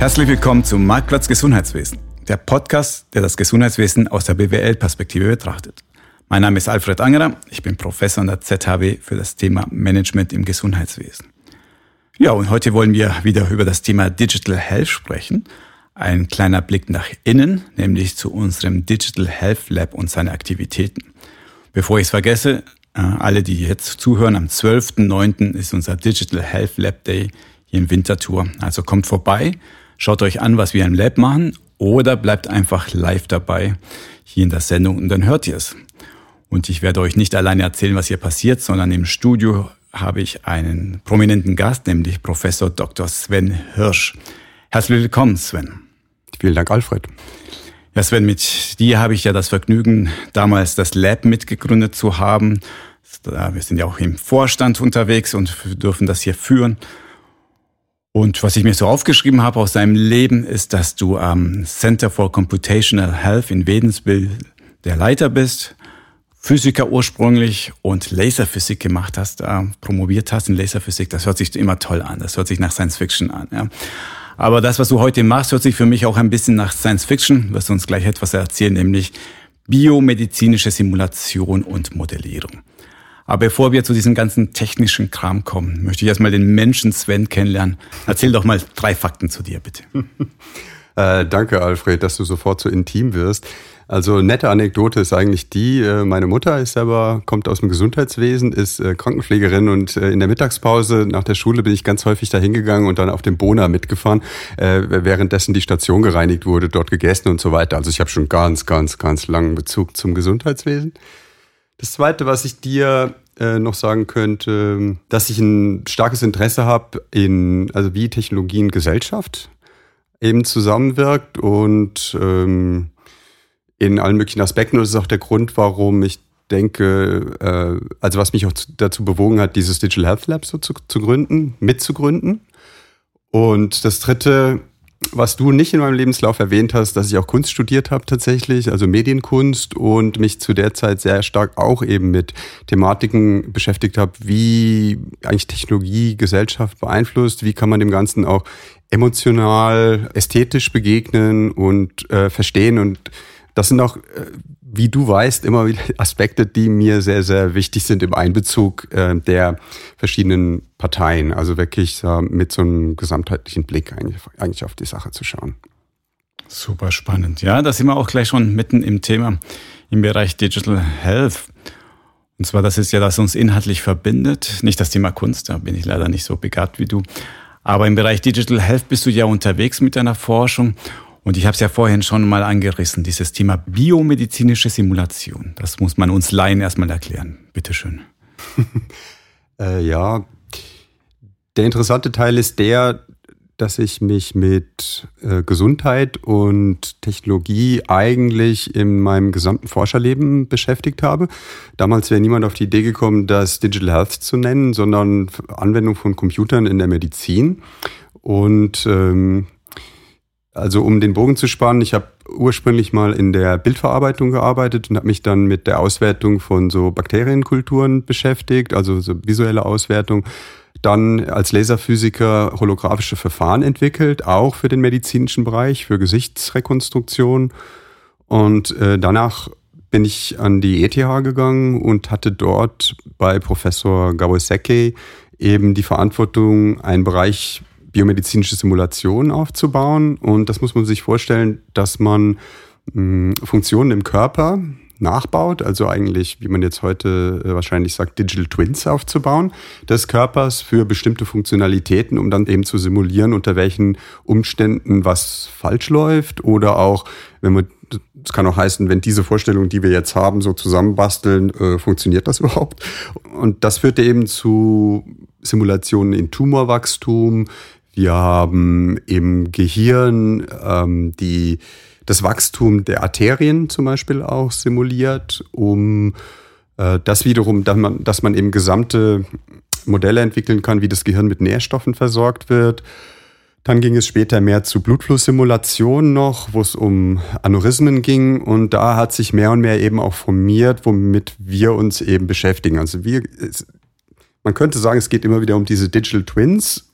Herzlich willkommen zum Marktplatz Gesundheitswesen, der Podcast, der das Gesundheitswesen aus der BWL-Perspektive betrachtet. Mein Name ist Alfred Angerer, ich bin Professor an der ZHW für das Thema Management im Gesundheitswesen. Ja, und heute wollen wir wieder über das Thema Digital Health sprechen. Ein kleiner Blick nach innen, nämlich zu unserem Digital Health Lab und seine Aktivitäten. Bevor ich es vergesse, äh, alle, die jetzt zuhören, am 12.09. ist unser Digital Health Lab Day hier in Winterthur. Also kommt vorbei, schaut euch an, was wir im Lab machen oder bleibt einfach live dabei hier in der Sendung und dann hört ihr es. Und ich werde euch nicht alleine erzählen, was hier passiert, sondern im Studio habe ich einen prominenten Gast, nämlich Professor Dr. Sven Hirsch. Herzlich willkommen, Sven. Vielen Dank, Alfred. Ja, Sven, mit dir habe ich ja das Vergnügen, damals das Lab mitgegründet zu haben. Wir sind ja auch im Vorstand unterwegs und dürfen das hier führen. Und was ich mir so aufgeschrieben habe aus deinem Leben, ist, dass du am Center for Computational Health in Wädenswil der Leiter bist Physiker ursprünglich und Laserphysik gemacht hast, äh, promoviert hast in Laserphysik, das hört sich immer toll an. Das hört sich nach Science Fiction an. Ja. Aber das, was du heute machst, hört sich für mich auch ein bisschen nach Science Fiction. Wirst du uns gleich etwas erzählen, nämlich biomedizinische Simulation und Modellierung. Aber bevor wir zu diesem ganzen technischen Kram kommen, möchte ich erstmal den Menschen Sven kennenlernen. Erzähl doch mal drei Fakten zu dir, bitte. äh, danke, Alfred, dass du sofort so intim wirst. Also nette Anekdote ist eigentlich die, äh, meine Mutter ist selber, kommt aus dem Gesundheitswesen, ist äh, Krankenpflegerin und äh, in der Mittagspause nach der Schule bin ich ganz häufig da hingegangen und dann auf dem Bona mitgefahren, währenddessen die Station gereinigt wurde, dort gegessen und so weiter. Also ich habe schon ganz, ganz, ganz langen Bezug zum Gesundheitswesen. Das Zweite, was ich dir noch sagen könnte, dass ich ein starkes Interesse habe in, also wie Technologie und Gesellschaft eben zusammenwirkt und ähm, in allen möglichen Aspekten. Und das ist auch der Grund, warum ich denke, äh, also was mich auch dazu bewogen hat, dieses Digital Health Lab so zu, zu gründen, mitzugründen. Und das dritte, was du nicht in meinem Lebenslauf erwähnt hast, dass ich auch Kunst studiert habe tatsächlich, also Medienkunst und mich zu der Zeit sehr stark auch eben mit Thematiken beschäftigt habe, wie eigentlich Technologie Gesellschaft beeinflusst, wie kann man dem Ganzen auch emotional, ästhetisch begegnen und äh, verstehen. Und das sind auch, äh, wie du weißt, immer wieder Aspekte, die mir sehr, sehr wichtig sind im Einbezug äh, der verschiedenen Parteien. Also wirklich mit so einem gesamtheitlichen Blick eigentlich, auf die Sache zu schauen. Super spannend. Ja, da sind wir auch gleich schon mitten im Thema im Bereich Digital Health. Und zwar, das ist ja, das uns inhaltlich verbindet. Nicht das Thema Kunst, da bin ich leider nicht so begabt wie du. Aber im Bereich Digital Health bist du ja unterwegs mit deiner Forschung. Und ich habe es ja vorhin schon mal angerissen, dieses Thema biomedizinische Simulation. Das muss man uns Laien erstmal erklären. Bitte schön. äh, ja, der interessante Teil ist der, dass ich mich mit äh, Gesundheit und Technologie eigentlich in meinem gesamten Forscherleben beschäftigt habe. Damals wäre niemand auf die Idee gekommen, das Digital Health zu nennen, sondern Anwendung von Computern in der Medizin. Und ähm, also um den Bogen zu spannen, ich habe ursprünglich mal in der Bildverarbeitung gearbeitet und habe mich dann mit der Auswertung von so Bakterienkulturen beschäftigt, also so visuelle Auswertung. Dann als Laserphysiker holographische Verfahren entwickelt, auch für den medizinischen Bereich, für Gesichtsrekonstruktion. Und äh, danach bin ich an die ETH gegangen und hatte dort bei Professor Gawoseke eben die Verantwortung, einen Bereich biomedizinische Simulationen aufzubauen. Und das muss man sich vorstellen, dass man hm, Funktionen im Körper nachbaut, also eigentlich, wie man jetzt heute äh, wahrscheinlich sagt, Digital Twins aufzubauen des Körpers für bestimmte Funktionalitäten, um dann eben zu simulieren, unter welchen Umständen was falsch läuft oder auch, wenn man das kann auch heißen, wenn diese Vorstellung, die wir jetzt haben, so zusammenbasteln, äh, funktioniert das überhaupt? Und das führte eben zu Simulationen in Tumorwachstum, wir haben im Gehirn ähm, die, das Wachstum der Arterien zum Beispiel auch simuliert, um äh, das wiederum, dass man, dass man eben gesamte Modelle entwickeln kann, wie das Gehirn mit Nährstoffen versorgt wird. Dann ging es später mehr zu Blutflusssimulationen noch, wo es um Aneurysmen ging. Und da hat sich mehr und mehr eben auch formiert, womit wir uns eben beschäftigen. Also wir, man könnte sagen, es geht immer wieder um diese Digital Twins,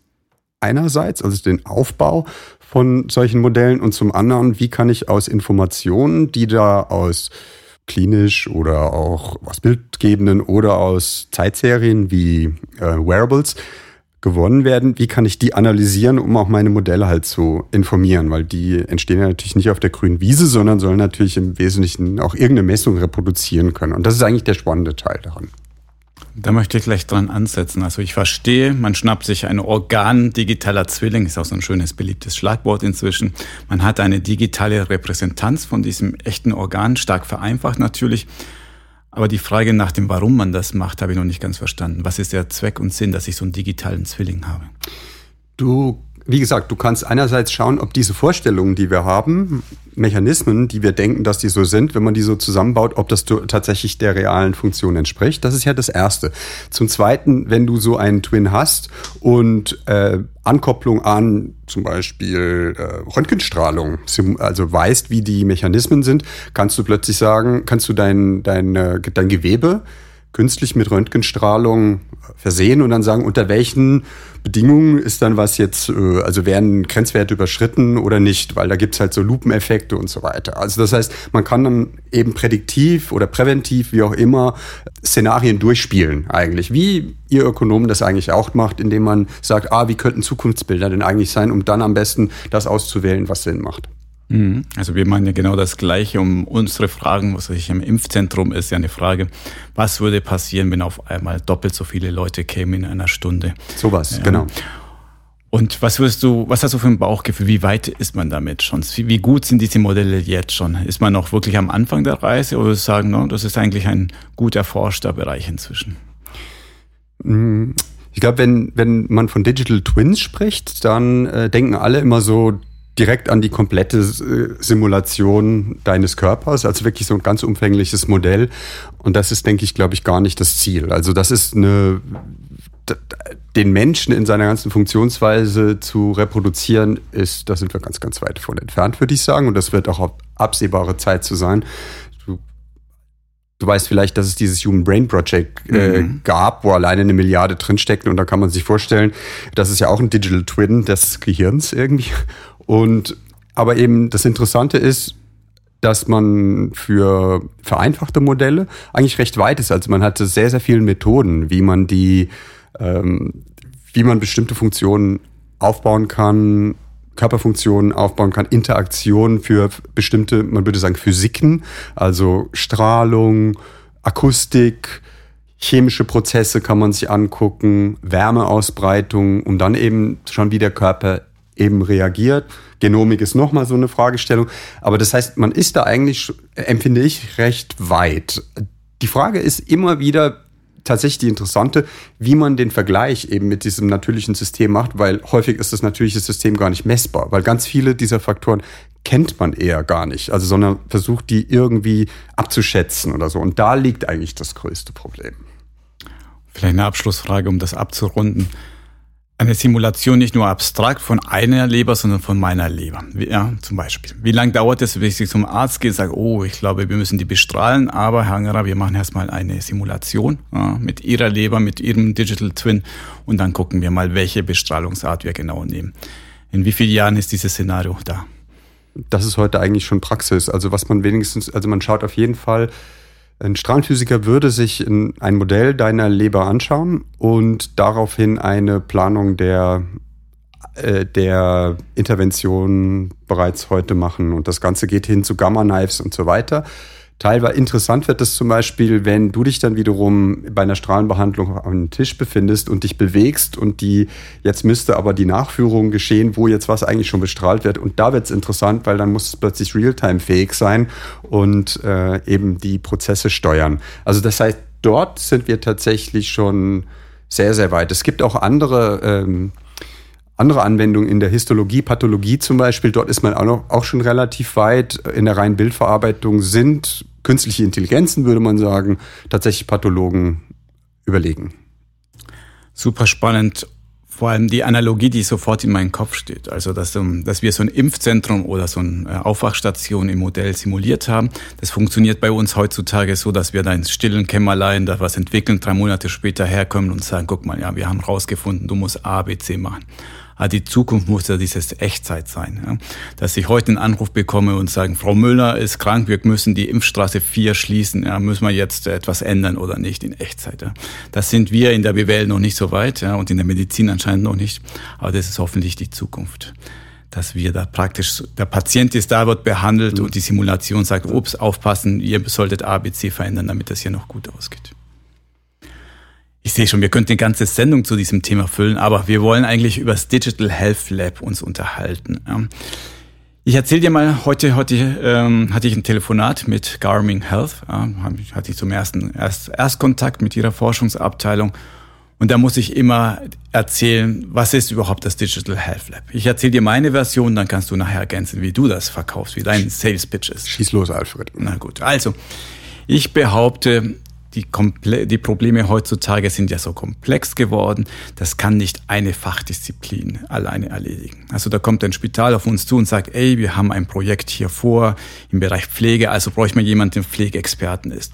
einerseits, also den Aufbau von solchen Modellen und zum anderen, wie kann ich aus Informationen, die da aus klinisch oder auch aus bildgebenden oder aus Zeitserien wie äh, Wearables gewonnen werden, wie kann ich die analysieren, um auch meine Modelle halt zu informieren, weil die entstehen ja natürlich nicht auf der grünen Wiese, sondern sollen natürlich im Wesentlichen auch irgendeine Messung reproduzieren können. Und das ist eigentlich der spannende Teil daran. Da möchte ich gleich dran ansetzen. Also ich verstehe, man schnappt sich ein Organ digitaler Zwilling, ist auch so ein schönes beliebtes Schlagwort inzwischen. Man hat eine digitale Repräsentanz von diesem echten Organ, stark vereinfacht natürlich. Aber die Frage nach dem, warum man das macht, habe ich noch nicht ganz verstanden. Was ist der Zweck und Sinn, dass ich so einen digitalen Zwilling habe? Du wie gesagt, du kannst einerseits schauen, ob diese Vorstellungen, die wir haben, Mechanismen, die wir denken, dass die so sind, wenn man die so zusammenbaut, ob das tatsächlich der realen Funktion entspricht. Das ist ja das Erste. Zum Zweiten, wenn du so einen Twin hast und äh, Ankopplung an zum Beispiel äh, Röntgenstrahlung, also weißt, wie die Mechanismen sind, kannst du plötzlich sagen, kannst du dein, dein, äh, dein Gewebe künstlich mit Röntgenstrahlung versehen und dann sagen, unter welchen Bedingungen ist dann was jetzt, äh, also werden Grenzwerte überschritten oder nicht, weil da gibt's halt so Lupeneffekte und so weiter. Also das heißt, man kann dann eben prädiktiv oder präventiv, wie auch immer, Szenarien durchspielen eigentlich, wie ihr Ökonomen das eigentlich auch macht, indem man sagt, ah, wie könnten Zukunftsbilder denn eigentlich sein, um dann am besten das auszuwählen, was Sinn macht. Mhm. Also wir meinen ja genau das Gleiche um unsere Fragen, was ich im Impfzentrum ist ja eine Frage, was würde passieren, wenn auf einmal doppelt so viele Leute kämen in einer Stunde? Sowas, ja. genau. Und was würdest du, was hast du für ein Bauchgefühl? Wie weit ist man damit schon? Wie gut sind diese Modelle jetzt schon? Ist man noch wirklich am Anfang der Reise oder sagen, no, das ist eigentlich ein gut erforschter Bereich inzwischen? Mhm. Ich glaube, wenn, wenn man von Digital Twins spricht, dann äh, denken alle immer so, direkt an die komplette äh, Simulation deines Körpers, also wirklich so ein ganz umfängliches Modell. Und das ist, denke ich, glaube ich, gar nicht das Ziel. Also das ist eine, den Menschen in seiner ganzen Funktionsweise zu reproduzieren, ist, da sind wir ganz, ganz weit von entfernt, würde ich sagen. Und das wird auch auf absehbare Zeit zu sein. Du, du weißt vielleicht, dass es dieses Human Brain Project äh, mhm. gab, wo alleine eine Milliarde drinsteckt. Und da kann man sich vorstellen, das ist ja auch ein Digital Twin des Gehirns irgendwie. Und aber eben das Interessante ist, dass man für vereinfachte Modelle eigentlich recht weit ist. Also man hat sehr, sehr viele Methoden, wie man die, ähm, wie man bestimmte Funktionen aufbauen kann, Körperfunktionen aufbauen kann, Interaktionen für bestimmte, man würde sagen, Physiken, also Strahlung, Akustik, chemische Prozesse kann man sich angucken, Wärmeausbreitung, um dann eben schon wie der Körper eben reagiert. Genomik ist nochmal so eine Fragestellung. Aber das heißt, man ist da eigentlich, empfinde ich, recht weit. Die Frage ist immer wieder tatsächlich die interessante, wie man den Vergleich eben mit diesem natürlichen System macht, weil häufig ist das natürliche System gar nicht messbar, weil ganz viele dieser Faktoren kennt man eher gar nicht, also sondern versucht die irgendwie abzuschätzen oder so. Und da liegt eigentlich das größte Problem. Vielleicht eine Abschlussfrage, um das abzurunden eine Simulation nicht nur abstrakt von einer Leber, sondern von meiner Leber. Ja, zum Beispiel. Wie lange dauert es, bis ich zum Arzt gehe und sage, oh, ich glaube, wir müssen die bestrahlen, aber Herr Angerer, wir machen erstmal eine Simulation ja, mit Ihrer Leber, mit Ihrem Digital Twin und dann gucken wir mal, welche Bestrahlungsart wir genau nehmen. In wie vielen Jahren ist dieses Szenario da? Das ist heute eigentlich schon Praxis. Also was man wenigstens, also man schaut auf jeden Fall, ein Strahlenphysiker würde sich ein Modell deiner Leber anschauen und daraufhin eine Planung der, äh, der Intervention bereits heute machen. Und das Ganze geht hin zu Gamma-Knives und so weiter. Teilweise interessant wird es zum Beispiel, wenn du dich dann wiederum bei einer Strahlenbehandlung am Tisch befindest und dich bewegst und die, jetzt müsste aber die Nachführung geschehen, wo jetzt was eigentlich schon bestrahlt wird. Und da wird es interessant, weil dann muss es plötzlich realtime-fähig sein und äh, eben die Prozesse steuern. Also das heißt, dort sind wir tatsächlich schon sehr, sehr weit. Es gibt auch andere ähm, andere Anwendungen in der Histologie, Pathologie zum Beispiel, dort ist man auch, noch, auch schon relativ weit. In der reinen Bildverarbeitung sind künstliche Intelligenzen, würde man sagen, tatsächlich Pathologen überlegen. Super spannend. Vor allem die Analogie, die sofort in meinem Kopf steht. Also, dass, ähm, dass wir so ein Impfzentrum oder so eine äh, Aufwachstation im Modell simuliert haben. Das funktioniert bei uns heutzutage so, dass wir da ins stillen Kämmerlein da was entwickeln, drei Monate später herkommen und sagen, guck mal, ja, wir haben rausgefunden, du musst A, B, C machen. Aber die Zukunft muss ja dieses Echtzeit sein. Ja? Dass ich heute einen Anruf bekomme und sagen, Frau Müller ist krank, wir müssen die Impfstraße 4 schließen, ja, müssen wir jetzt etwas ändern oder nicht in Echtzeit. Ja? Das sind wir in der BWL noch nicht so weit ja, und in der Medizin anscheinend noch nicht. Aber das ist hoffentlich die Zukunft dass wir da praktisch, der Patient ist da, wird behandelt mhm. und die Simulation sagt, ups, aufpassen, ihr solltet A, B, C verändern, damit das hier noch gut ausgeht. Ich sehe schon, wir könnten eine ganze Sendung zu diesem Thema füllen, aber wir wollen eigentlich über das Digital Health Lab uns unterhalten. Ich erzähle dir mal, heute, heute ähm, hatte ich ein Telefonat mit Garming Health, äh, hatte ich zum ersten erst, Erstkontakt mit ihrer Forschungsabteilung und da muss ich immer erzählen, was ist überhaupt das Digital Health Lab. Ich erzähle dir meine Version, dann kannst du nachher ergänzen, wie du das verkaufst, wie dein Sales Pitch ist. Schieß los, Alfred. Na gut, also ich behaupte, die, Komple die Probleme heutzutage sind ja so komplex geworden, das kann nicht eine Fachdisziplin alleine erledigen. Also da kommt ein Spital auf uns zu und sagt, ey, wir haben ein Projekt hier vor im Bereich Pflege, also bräuchte man jemanden, der Pflegeexperten ist.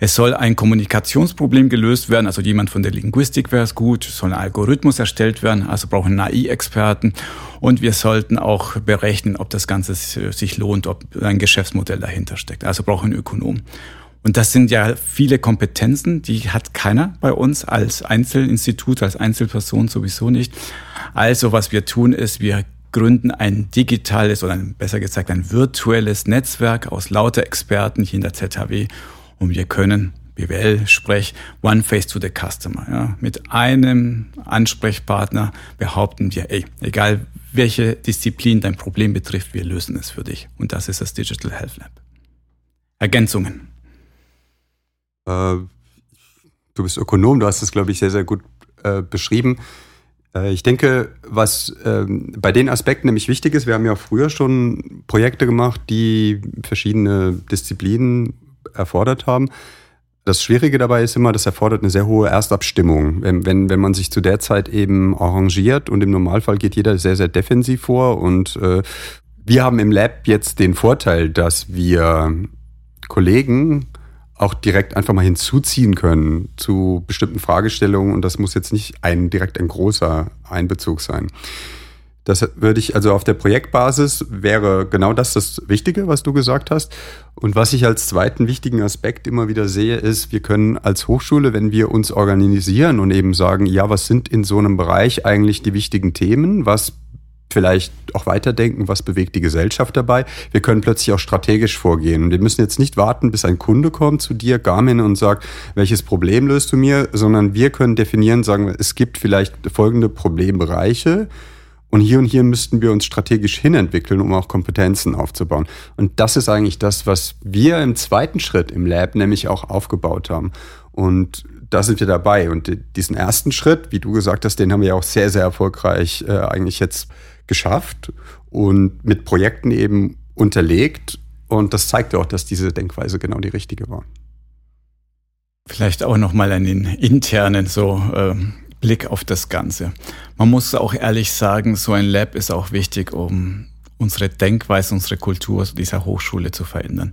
Es soll ein Kommunikationsproblem gelöst werden, also jemand von der Linguistik wäre es gut, es soll ein Algorithmus erstellt werden, also brauchen NAI-Experten und wir sollten auch berechnen, ob das Ganze sich lohnt, ob ein Geschäftsmodell dahinter steckt, also brauchen einen Ökonom. Und das sind ja viele Kompetenzen, die hat keiner bei uns als Einzelinstitut, als Einzelperson sowieso nicht. Also was wir tun ist, wir gründen ein digitales oder besser gesagt ein virtuelles Netzwerk aus lauter Experten hier in der ZHW und wir können BWL-Sprech, One Face to the Customer. Ja. Mit einem Ansprechpartner behaupten wir, ey, egal welche Disziplin dein Problem betrifft, wir lösen es für dich. Und das ist das Digital Health Lab. Ergänzungen. Äh, du bist Ökonom, du hast es, glaube ich, sehr, sehr gut äh, beschrieben. Äh, ich denke, was ähm, bei den Aspekten nämlich wichtig ist, wir haben ja früher schon Projekte gemacht, die verschiedene Disziplinen erfordert haben. Das Schwierige dabei ist immer, das erfordert eine sehr hohe Erstabstimmung. Wenn, wenn, wenn man sich zu der Zeit eben arrangiert und im Normalfall geht jeder sehr, sehr defensiv vor und äh, wir haben im Lab jetzt den Vorteil, dass wir Kollegen auch direkt einfach mal hinzuziehen können zu bestimmten Fragestellungen und das muss jetzt nicht ein direkt ein großer Einbezug sein. Das würde ich also auf der Projektbasis wäre genau das das Wichtige, was du gesagt hast. Und was ich als zweiten wichtigen Aspekt immer wieder sehe, ist, wir können als Hochschule, wenn wir uns organisieren und eben sagen, ja, was sind in so einem Bereich eigentlich die wichtigen Themen? Was vielleicht auch weiterdenken, was bewegt die Gesellschaft dabei. Wir können plötzlich auch strategisch vorgehen. wir müssen jetzt nicht warten, bis ein Kunde kommt zu dir, Garmin, und sagt, welches Problem löst du mir, sondern wir können definieren, sagen, es gibt vielleicht folgende Problembereiche und hier und hier müssten wir uns strategisch hinentwickeln, um auch Kompetenzen aufzubauen. Und das ist eigentlich das, was wir im zweiten Schritt im Lab nämlich auch aufgebaut haben. Und da sind wir dabei. Und diesen ersten Schritt, wie du gesagt hast, den haben wir auch sehr, sehr erfolgreich äh, eigentlich jetzt geschafft und mit Projekten eben unterlegt. Und das zeigt auch, dass diese Denkweise genau die richtige war. Vielleicht auch nochmal den internen so ähm, Blick auf das Ganze. Man muss auch ehrlich sagen, so ein Lab ist auch wichtig, um unsere Denkweise, unsere Kultur dieser Hochschule zu verändern.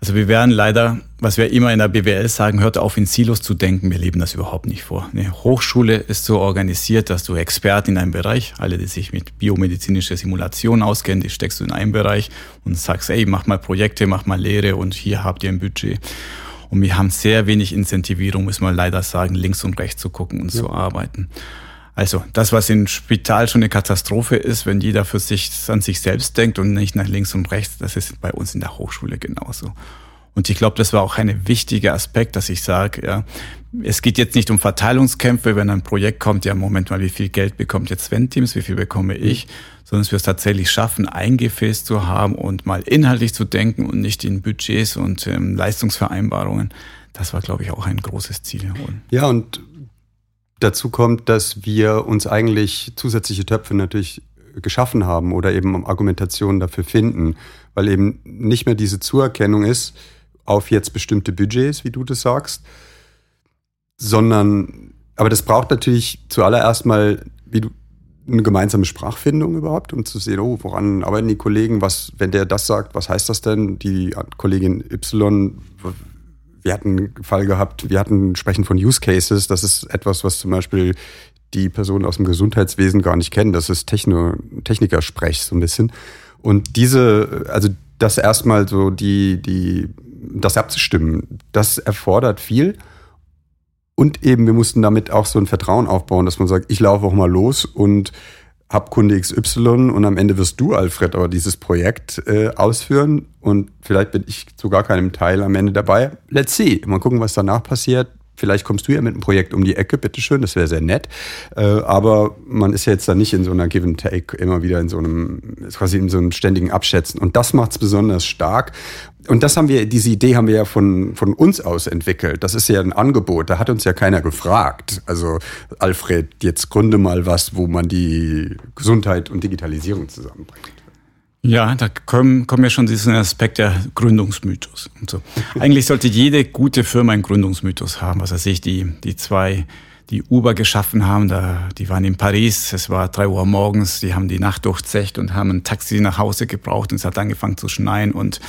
Also wir werden leider, was wir immer in der BWL sagen, hört auf in Silos zu denken. Wir leben das überhaupt nicht vor. Eine Hochschule ist so organisiert, dass du Experten in einem Bereich, alle, die sich mit biomedizinischer Simulation auskennen, die steckst du in einem Bereich und sagst, ey, mach mal Projekte, mach mal Lehre und hier habt ihr ein Budget. Und wir haben sehr wenig Incentivierung, muss man leider sagen, links und rechts zu gucken und ja. zu arbeiten. Also das, was im Spital schon eine Katastrophe ist, wenn jeder für sich an sich selbst denkt und nicht nach links und rechts, das ist bei uns in der Hochschule genauso. Und ich glaube, das war auch ein wichtiger Aspekt, dass ich sage, ja, es geht jetzt nicht um Verteilungskämpfe, wenn ein Projekt kommt, ja, Moment mal, wie viel Geld bekommt jetzt Sven Teams, wie viel bekomme ich, sondern dass wir es tatsächlich schaffen, ein Gefäß zu haben und mal inhaltlich zu denken und nicht in Budgets und ähm, Leistungsvereinbarungen. Das war, glaube ich, auch ein großes Ziel. Ja, und dazu kommt, dass wir uns eigentlich zusätzliche Töpfe natürlich geschaffen haben oder eben Argumentationen dafür finden, weil eben nicht mehr diese Zuerkennung ist auf jetzt bestimmte Budgets, wie du das sagst, sondern, aber das braucht natürlich zuallererst mal, wie du, eine gemeinsame Sprachfindung überhaupt, um zu sehen, oh, woran arbeiten die Kollegen, was, wenn der das sagt, was heißt das denn? Die Kollegin Y, wir hatten einen Fall gehabt, wir hatten sprechen von Use Cases, das ist etwas, was zum Beispiel die Personen aus dem Gesundheitswesen gar nicht kennen. Das ist Techno, Technikersprech so ein bisschen. Und diese, also das erstmal so die, die, das abzustimmen, das erfordert viel. Und eben, wir mussten damit auch so ein Vertrauen aufbauen, dass man sagt, ich laufe auch mal los und hab Kunde XY und am Ende wirst du, Alfred, aber dieses Projekt äh, ausführen und vielleicht bin ich zu gar keinem Teil am Ende dabei. Let's see. Mal gucken, was danach passiert. Vielleicht kommst du ja mit einem Projekt um die Ecke, bitteschön, das wäre sehr nett. Äh, aber man ist ja jetzt da nicht in so einer Give and Take, immer wieder in so einem, quasi in so einem ständigen Abschätzen. Und das macht es besonders stark. Und das haben wir, diese Idee haben wir ja von, von uns aus entwickelt. Das ist ja ein Angebot. Da hat uns ja keiner gefragt. Also, Alfred, jetzt gründe mal was, wo man die Gesundheit und Digitalisierung zusammenbringt. Ja, da kommen, kommen ja schon diesen Aspekt der Gründungsmythos und so. Eigentlich sollte jede gute Firma einen Gründungsmythos haben. Was weiß ich, die, die zwei, die Uber geschaffen haben, da, die waren in Paris, es war drei Uhr morgens, die haben die Nacht durchzecht und haben ein Taxi nach Hause gebraucht und es hat angefangen zu schneien und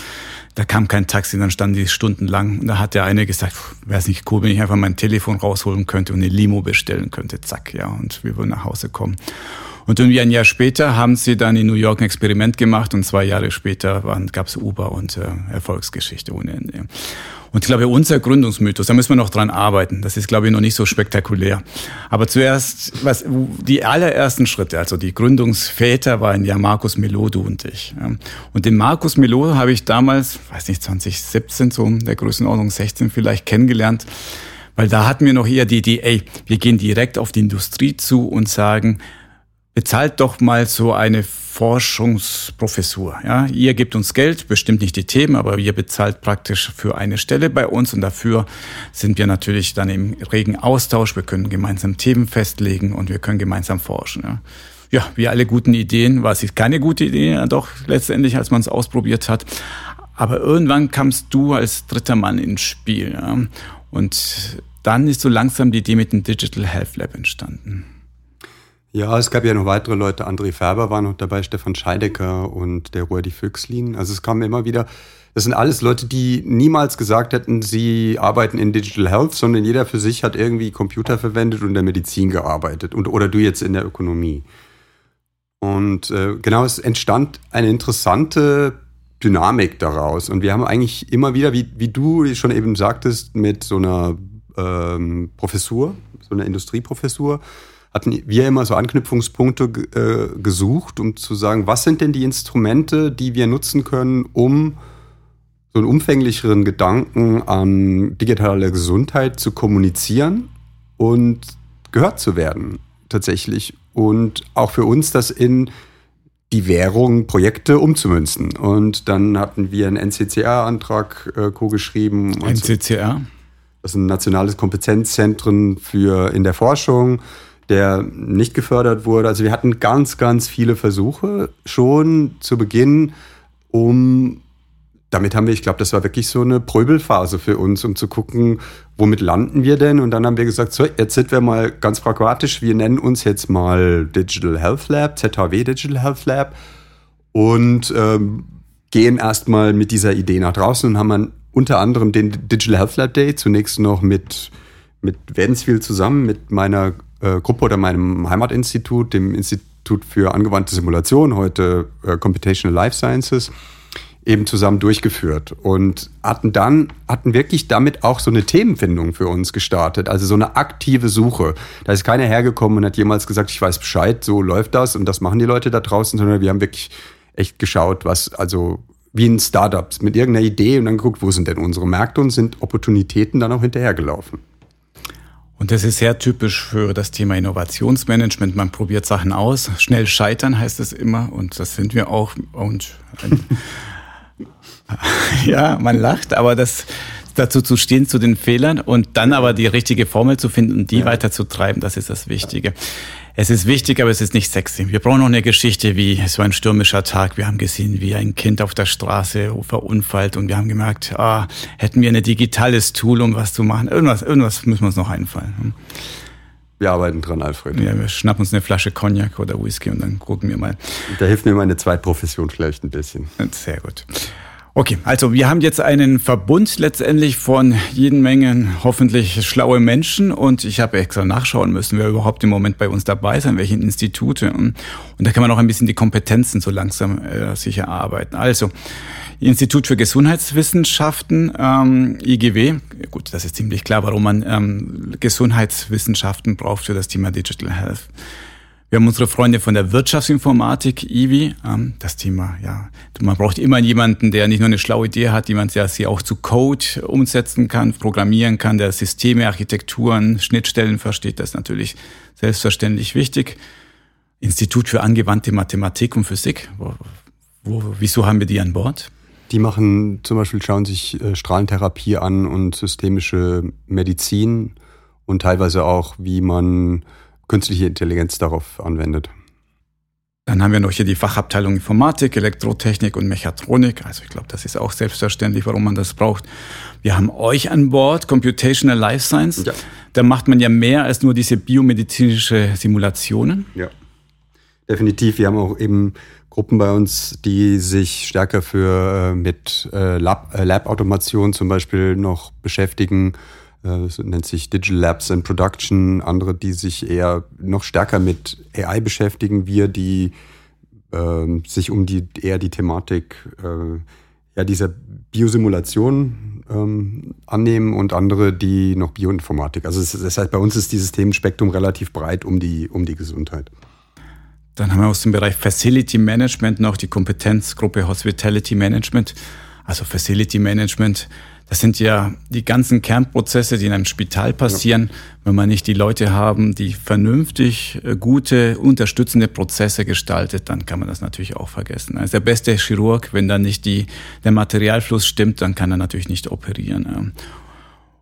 da kam kein Taxi, dann standen die stundenlang und da hat der eine gesagt, wäre es nicht cool, wenn ich einfach mein Telefon rausholen könnte und eine Limo bestellen könnte, zack, ja, und wir würden nach Hause kommen. Und irgendwie ein Jahr später haben sie dann in New York ein Experiment gemacht und zwei Jahre später gab es Uber und äh, Erfolgsgeschichte ohne Ende. Und ich glaube, unser Gründungsmythos, da müssen wir noch dran arbeiten. Das ist, glaube ich, noch nicht so spektakulär. Aber zuerst, was, die allerersten Schritte, also die Gründungsväter waren ja Markus Melo, du und ich. Und den Markus Melo habe ich damals, weiß nicht, 2017, so der Größenordnung 16 vielleicht kennengelernt. Weil da hatten wir noch eher die Idee, ey, wir gehen direkt auf die Industrie zu und sagen, bezahlt doch mal so eine Forschungsprofessur. Ja, ihr gebt uns Geld, bestimmt nicht die Themen, aber ihr bezahlt praktisch für eine Stelle bei uns und dafür sind wir natürlich dann im regen Austausch. Wir können gemeinsam Themen festlegen und wir können gemeinsam forschen. Ja. Ja, wie alle guten Ideen war es keine gute Idee, ja, doch letztendlich, als man es ausprobiert hat. Aber irgendwann kamst du als dritter Mann ins Spiel. Ja. Und dann ist so langsam die Idee mit dem Digital Health Lab entstanden. Ja, es gab ja noch weitere Leute. André Färber war noch dabei, Stefan Scheidecker und der Ruedi Füchslin. Also es kamen immer wieder, das sind alles Leute, die niemals gesagt hätten, sie arbeiten in Digital Health, sondern jeder für sich hat irgendwie Computer verwendet und in der Medizin gearbeitet. Und, oder du jetzt in der Ökonomie. Und äh, genau, es entstand eine interessante Dynamik daraus. Und wir haben eigentlich immer wieder, wie, wie du schon eben sagtest, mit so einer ähm, Professur, so einer Industrieprofessur, hatten wir immer so Anknüpfungspunkte äh, gesucht, um zu sagen, was sind denn die Instrumente, die wir nutzen können, um so einen umfänglicheren Gedanken an digitale Gesundheit zu kommunizieren und gehört zu werden, tatsächlich. Und auch für uns das in die Währung Projekte umzumünzen. Und dann hatten wir einen NCCR-Antrag äh, co-geschrieben. NCCR? Das ist ein nationales Kompetenzzentrum für in der Forschung der nicht gefördert wurde. Also wir hatten ganz, ganz viele Versuche schon zu Beginn, um damit haben wir, ich glaube, das war wirklich so eine Pröbelphase für uns, um zu gucken, womit landen wir denn? Und dann haben wir gesagt, so, jetzt sind wir mal ganz pragmatisch, wir nennen uns jetzt mal Digital Health Lab, ZHW Digital Health Lab und ähm, gehen erstmal mit dieser Idee nach draußen und haben dann unter anderem den Digital Health Lab Day zunächst noch mit, mit Wädenswil zusammen, mit meiner äh, Gruppe oder meinem Heimatinstitut, dem Institut für angewandte Simulation, heute äh, Computational Life Sciences, eben zusammen durchgeführt und hatten dann, hatten wirklich damit auch so eine Themenfindung für uns gestartet, also so eine aktive Suche. Da ist keiner hergekommen und hat jemals gesagt, ich weiß Bescheid, so läuft das und das machen die Leute da draußen, sondern wir haben wirklich echt geschaut, was, also wie ein Startup mit irgendeiner Idee und dann geguckt, wo sind denn unsere Märkte und sind Opportunitäten dann auch hinterhergelaufen. Und das ist sehr typisch für das Thema Innovationsmanagement. Man probiert Sachen aus. Schnell scheitern heißt es immer. Und das sind wir auch. Und ja, man lacht, aber das dazu zu stehen zu den Fehlern und dann aber die richtige Formel zu finden und die ja. weiterzutreiben, das ist das Wichtige. Es ist wichtig, aber es ist nicht sexy. Wir brauchen noch eine Geschichte wie, es war ein stürmischer Tag, wir haben gesehen, wie ein Kind auf der Straße verunfallt und wir haben gemerkt, ah, hätten wir ein digitales Tool, um was zu machen. Irgendwas, irgendwas müssen wir uns noch einfallen. Hm. Wir arbeiten dran, Alfred. Ja, wir schnappen uns eine Flasche Cognac oder Whisky und dann gucken wir mal. Da hilft mir meine Zweitprofession vielleicht ein bisschen. Sehr gut. Okay, also wir haben jetzt einen Verbund letztendlich von jeden Mengen hoffentlich schlaue Menschen und ich habe extra nachschauen müssen, wer überhaupt im Moment bei uns dabei sind, welche Institute und da kann man auch ein bisschen die Kompetenzen so langsam äh, sich erarbeiten. Also Institut für Gesundheitswissenschaften, ähm, IGW. Gut, das ist ziemlich klar, warum man ähm, Gesundheitswissenschaften braucht für das Thema Digital Health. Wir haben unsere Freunde von der Wirtschaftsinformatik, IWI. Ähm, das Thema, ja, man braucht immer jemanden, der nicht nur eine schlaue Idee hat, jemand, der sie auch zu Code umsetzen kann, programmieren kann, der Systeme, Architekturen, Schnittstellen versteht. Das ist natürlich selbstverständlich wichtig. Institut für angewandte Mathematik und Physik. Wo, wo, wieso haben wir die an Bord? Die machen zum Beispiel, schauen sich äh, Strahlentherapie an und systemische Medizin und teilweise auch, wie man künstliche Intelligenz darauf anwendet. Dann haben wir noch hier die Fachabteilung Informatik, Elektrotechnik und Mechatronik. Also ich glaube, das ist auch selbstverständlich, warum man das braucht. Wir haben euch an Bord, Computational Life Science. Ja. Da macht man ja mehr als nur diese biomedizinische Simulationen. Ja, definitiv. Wir haben auch eben Gruppen bei uns, die sich stärker für äh, mit äh, Lab-Automation zum Beispiel noch beschäftigen das äh, nennt sich Digital Labs in Production, andere, die sich eher noch stärker mit AI beschäftigen, wir, die äh, sich um die eher die Thematik äh, ja, dieser Biosimulation ähm, annehmen und andere, die noch Bioinformatik. Also das heißt, bei uns ist dieses Themenspektrum relativ breit um die, um die Gesundheit. Dann haben wir aus dem Bereich Facility Management noch die Kompetenzgruppe Hospitality Management. Also Facility Management das sind ja die ganzen Kernprozesse, die in einem Spital passieren. Ja. Wenn man nicht die Leute haben, die vernünftig äh, gute, unterstützende Prozesse gestaltet, dann kann man das natürlich auch vergessen. Also der beste Chirurg, wenn dann nicht die, der Materialfluss stimmt, dann kann er natürlich nicht operieren.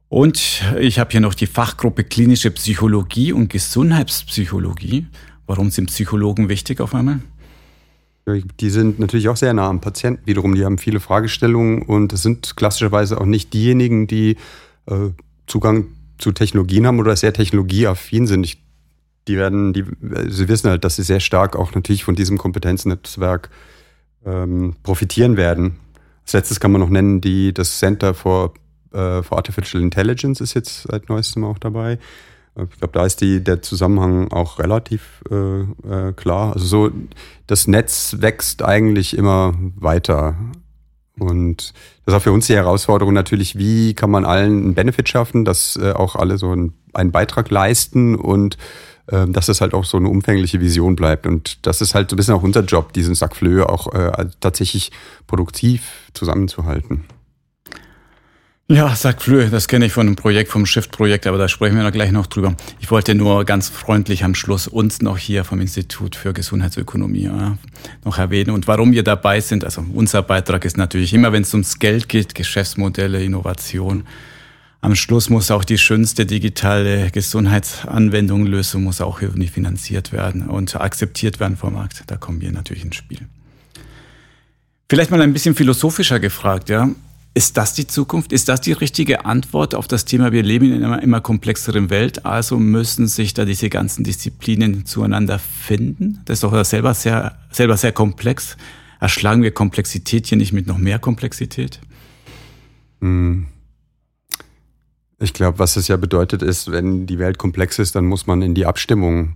Und ich habe hier noch die Fachgruppe klinische Psychologie und Gesundheitspsychologie. Warum sind Psychologen wichtig auf einmal? Die sind natürlich auch sehr nah am Patienten wiederum. Die haben viele Fragestellungen und es sind klassischerweise auch nicht diejenigen, die äh, Zugang zu Technologien haben oder sehr technologieaffin sind. Ich, die werden, die, sie wissen halt, dass sie sehr stark auch natürlich von diesem Kompetenznetzwerk ähm, profitieren werden. Als letztes kann man noch nennen, die, das Center for, äh, for Artificial Intelligence ist jetzt seit neuestem auch dabei. Ich glaube, da ist die, der Zusammenhang auch relativ äh, äh, klar. Also so, das Netz wächst eigentlich immer weiter. Und das ist auch für uns die Herausforderung natürlich, wie kann man allen einen Benefit schaffen, dass äh, auch alle so einen, einen Beitrag leisten und äh, dass es halt auch so eine umfängliche Vision bleibt. Und das ist halt so ein bisschen auch unser Job, diesen Sack auch äh, tatsächlich produktiv zusammenzuhalten. Ja, sagt Flöhe, das kenne ich von einem Projekt, vom Shift-Projekt, aber da sprechen wir noch gleich noch drüber. Ich wollte nur ganz freundlich am Schluss uns noch hier vom Institut für Gesundheitsökonomie ja, noch erwähnen und warum wir dabei sind. Also unser Beitrag ist natürlich immer, wenn es ums Geld geht, Geschäftsmodelle, Innovation. Am Schluss muss auch die schönste digitale Gesundheitsanwendung, Lösung muss auch irgendwie finanziert werden und akzeptiert werden vom Markt. Da kommen wir natürlich ins Spiel. Vielleicht mal ein bisschen philosophischer gefragt, ja. Ist das die Zukunft? Ist das die richtige Antwort auf das Thema, wir leben in einer immer komplexeren Welt, also müssen sich da diese ganzen Disziplinen zueinander finden? Das ist doch selber sehr, selber sehr komplex. Erschlagen wir Komplexität hier nicht mit noch mehr Komplexität? Hm. Ich glaube, was es ja bedeutet ist, wenn die Welt komplex ist, dann muss man in die Abstimmung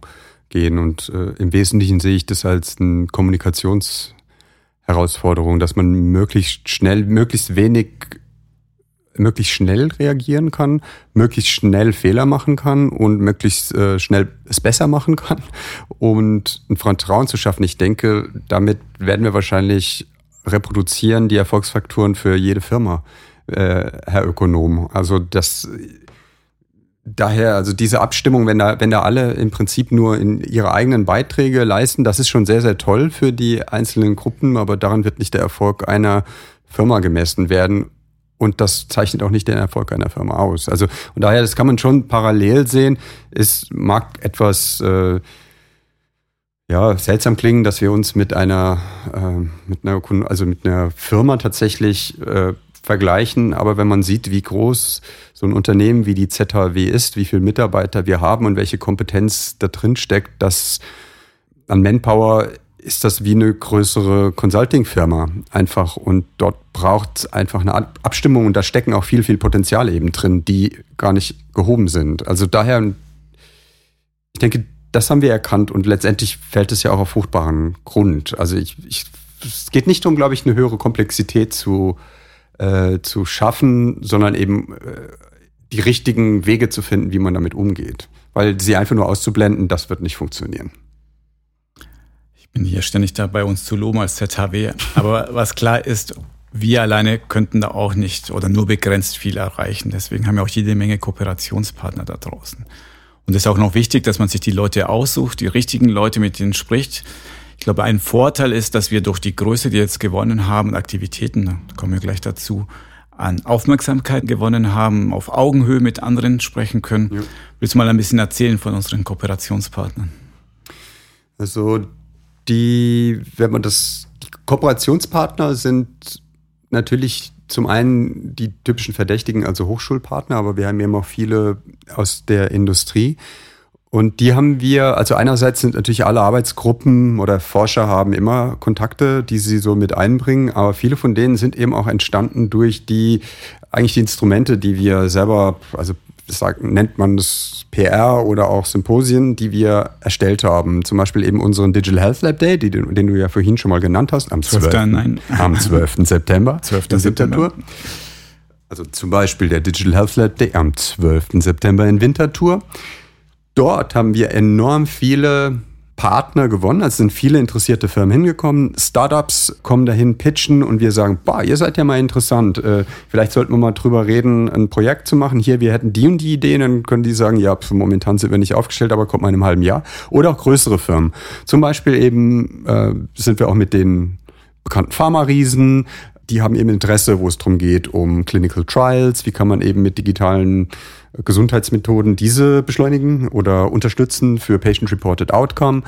gehen. Und äh, im Wesentlichen sehe ich das als ein Kommunikations- Herausforderung, dass man möglichst schnell, möglichst wenig, möglichst schnell reagieren kann, möglichst schnell Fehler machen kann und möglichst äh, schnell es besser machen kann und ein Vertrauen zu schaffen. Ich denke, damit werden wir wahrscheinlich reproduzieren die Erfolgsfaktoren für jede Firma, äh, Herr Ökonom. Also das daher, also diese Abstimmung, wenn da, wenn da alle im Prinzip nur in ihre eigenen Beiträge leisten, das ist schon sehr, sehr toll für die einzelnen Gruppen, aber daran wird nicht der Erfolg einer Firma gemessen werden. Und das zeichnet auch nicht den Erfolg einer Firma aus. Also und daher, das kann man schon parallel sehen. Es mag etwas äh, ja, seltsam klingen, dass wir uns mit einer, äh, mit einer, also mit einer Firma tatsächlich äh, vergleichen. Aber wenn man sieht, wie groß so ein Unternehmen wie die ZHW ist, wie viele Mitarbeiter wir haben und welche Kompetenz da drin steckt, dass an Manpower ist das wie eine größere Consulting-Firma einfach. Und dort braucht es einfach eine Abstimmung und da stecken auch viel, viel Potenzial eben drin, die gar nicht gehoben sind. Also daher, ich denke, das haben wir erkannt und letztendlich fällt es ja auch auf fruchtbaren Grund. Also ich, ich es geht nicht um, glaube ich, eine höhere Komplexität zu, äh, zu schaffen, sondern eben äh, die richtigen Wege zu finden, wie man damit umgeht. Weil sie einfach nur auszublenden, das wird nicht funktionieren bin hier ständig da bei uns zu loben als ZHW. Aber was klar ist, wir alleine könnten da auch nicht oder nur begrenzt viel erreichen. Deswegen haben wir auch jede Menge Kooperationspartner da draußen. Und es ist auch noch wichtig, dass man sich die Leute aussucht, die richtigen Leute, mit denen spricht. Ich glaube, ein Vorteil ist, dass wir durch die Größe, die jetzt gewonnen haben, Aktivitäten, da kommen wir gleich dazu, an Aufmerksamkeit gewonnen haben, auf Augenhöhe mit anderen sprechen können. Ja. Willst du mal ein bisschen erzählen von unseren Kooperationspartnern? Also die, wenn man das, die Kooperationspartner sind natürlich zum einen die typischen Verdächtigen, also Hochschulpartner, aber wir haben eben auch viele aus der Industrie. Und die haben wir, also einerseits sind natürlich alle Arbeitsgruppen oder Forscher haben immer Kontakte, die sie so mit einbringen, aber viele von denen sind eben auch entstanden durch die, eigentlich die Instrumente, die wir selber, also sagt, nennt man das PR oder auch Symposien, die wir erstellt haben. Zum Beispiel eben unseren Digital Health Lab Day, die, den du ja vorhin schon mal genannt hast, am 12. 12. Nein. Am 12. September. 12. September. Also zum Beispiel der Digital Health Lab Day am 12. September in Winterthur. Dort haben wir enorm viele Partner gewonnen. Also sind viele interessierte Firmen hingekommen. Startups kommen dahin, pitchen und wir sagen, boah, ihr seid ja mal interessant. Äh, vielleicht sollten wir mal drüber reden, ein Projekt zu machen. Hier, wir hätten die und die Ideen. Dann können die sagen, ja, momentan sind wir nicht aufgestellt, aber kommt mal in einem halben Jahr. Oder auch größere Firmen. Zum Beispiel eben äh, sind wir auch mit den bekannten Pharma-Riesen, die haben eben Interesse, wo es darum geht, um Clinical Trials, wie kann man eben mit digitalen Gesundheitsmethoden diese beschleunigen oder unterstützen für Patient-Reported Outcome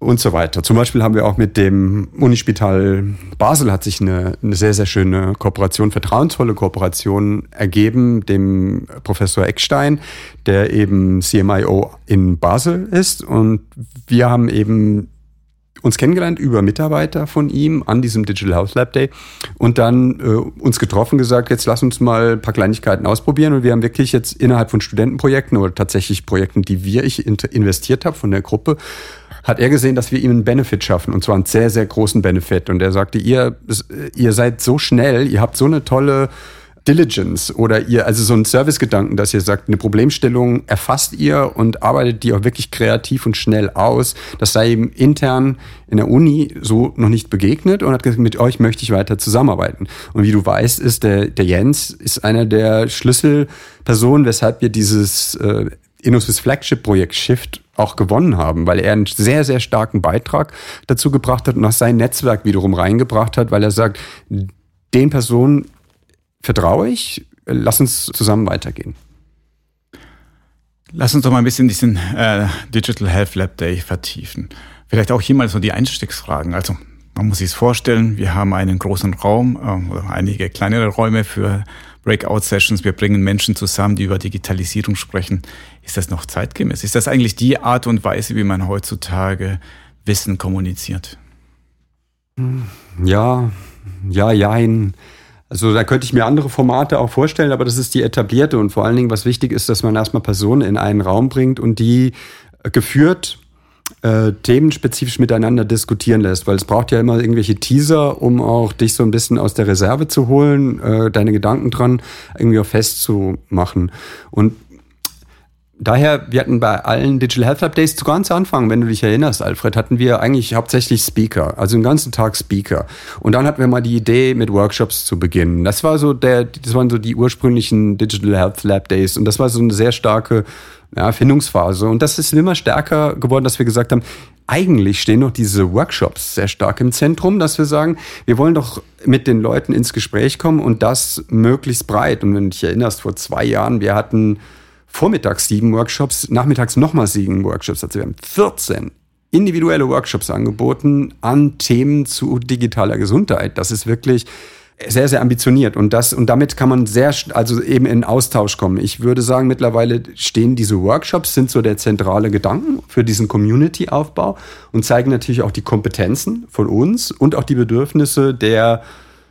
und so weiter. Zum Beispiel haben wir auch mit dem Unispital Basel hat sich eine, eine sehr, sehr schöne Kooperation, vertrauensvolle Kooperation ergeben, dem Professor Eckstein, der eben CMIO in Basel ist. Und wir haben eben uns kennengelernt über Mitarbeiter von ihm an diesem Digital House Lab Day und dann äh, uns getroffen, gesagt, jetzt lass uns mal ein paar Kleinigkeiten ausprobieren. Und wir haben wirklich jetzt innerhalb von Studentenprojekten oder tatsächlich Projekten, die wir ich investiert habe von der Gruppe, hat er gesehen, dass wir ihm einen Benefit schaffen und zwar einen sehr, sehr großen Benefit. Und er sagte, ihr, ihr seid so schnell, ihr habt so eine tolle Diligence oder ihr, also so ein Servicegedanken, dass ihr sagt, eine Problemstellung erfasst ihr und arbeitet die auch wirklich kreativ und schnell aus. Das sei ihm intern in der Uni so noch nicht begegnet und hat gesagt, mit euch möchte ich weiter zusammenarbeiten. Und wie du weißt, ist der, der Jens ist einer der Schlüsselpersonen, weshalb wir dieses äh, InnoSwiss Flagship Projekt Shift auch gewonnen haben, weil er einen sehr, sehr starken Beitrag dazu gebracht hat und auch sein Netzwerk wiederum reingebracht hat, weil er sagt, den Personen vertraue ich. Lass uns zusammen weitergehen. Lass uns doch mal ein bisschen diesen äh, Digital Health Lab Day vertiefen. Vielleicht auch hier mal so die Einstiegsfragen. Also man muss sich es vorstellen, wir haben einen großen Raum äh, oder einige kleinere Räume für Breakout-Sessions. Wir bringen Menschen zusammen, die über Digitalisierung sprechen. Ist das noch zeitgemäß? Ist das eigentlich die Art und Weise, wie man heutzutage Wissen kommuniziert? Ja, ja, jein. Also da könnte ich mir andere Formate auch vorstellen, aber das ist die etablierte und vor allen Dingen, was wichtig ist, dass man erstmal Personen in einen Raum bringt und die äh, geführt äh, themenspezifisch miteinander diskutieren lässt, weil es braucht ja immer irgendwelche Teaser, um auch dich so ein bisschen aus der Reserve zu holen, äh, deine Gedanken dran irgendwie auch festzumachen. Und daher, wir hatten bei allen Digital Health Updates zu ganz Anfang, wenn du dich erinnerst, Alfred, hatten wir eigentlich hauptsächlich Speaker, also den ganzen Tag Speaker. Und dann hatten wir mal die Idee, mit Workshops zu beginnen. Das war so der, das waren so die ursprünglichen Digital Health Lab Days. Und das war so eine sehr starke ja, Erfindungsphase. Und das ist immer stärker geworden, dass wir gesagt haben, eigentlich stehen noch diese Workshops sehr stark im Zentrum, dass wir sagen, wir wollen doch mit den Leuten ins Gespräch kommen und das möglichst breit. Und wenn du dich erinnerst, vor zwei Jahren, wir hatten vormittags sieben Workshops, nachmittags nochmal sieben Workshops. Also wir haben 14 individuelle Workshops angeboten an Themen zu digitaler Gesundheit. Das ist wirklich sehr, sehr ambitioniert und das, und damit kann man sehr, also eben in Austausch kommen. Ich würde sagen, mittlerweile stehen diese Workshops, sind so der zentrale Gedanken für diesen Community-Aufbau und zeigen natürlich auch die Kompetenzen von uns und auch die Bedürfnisse der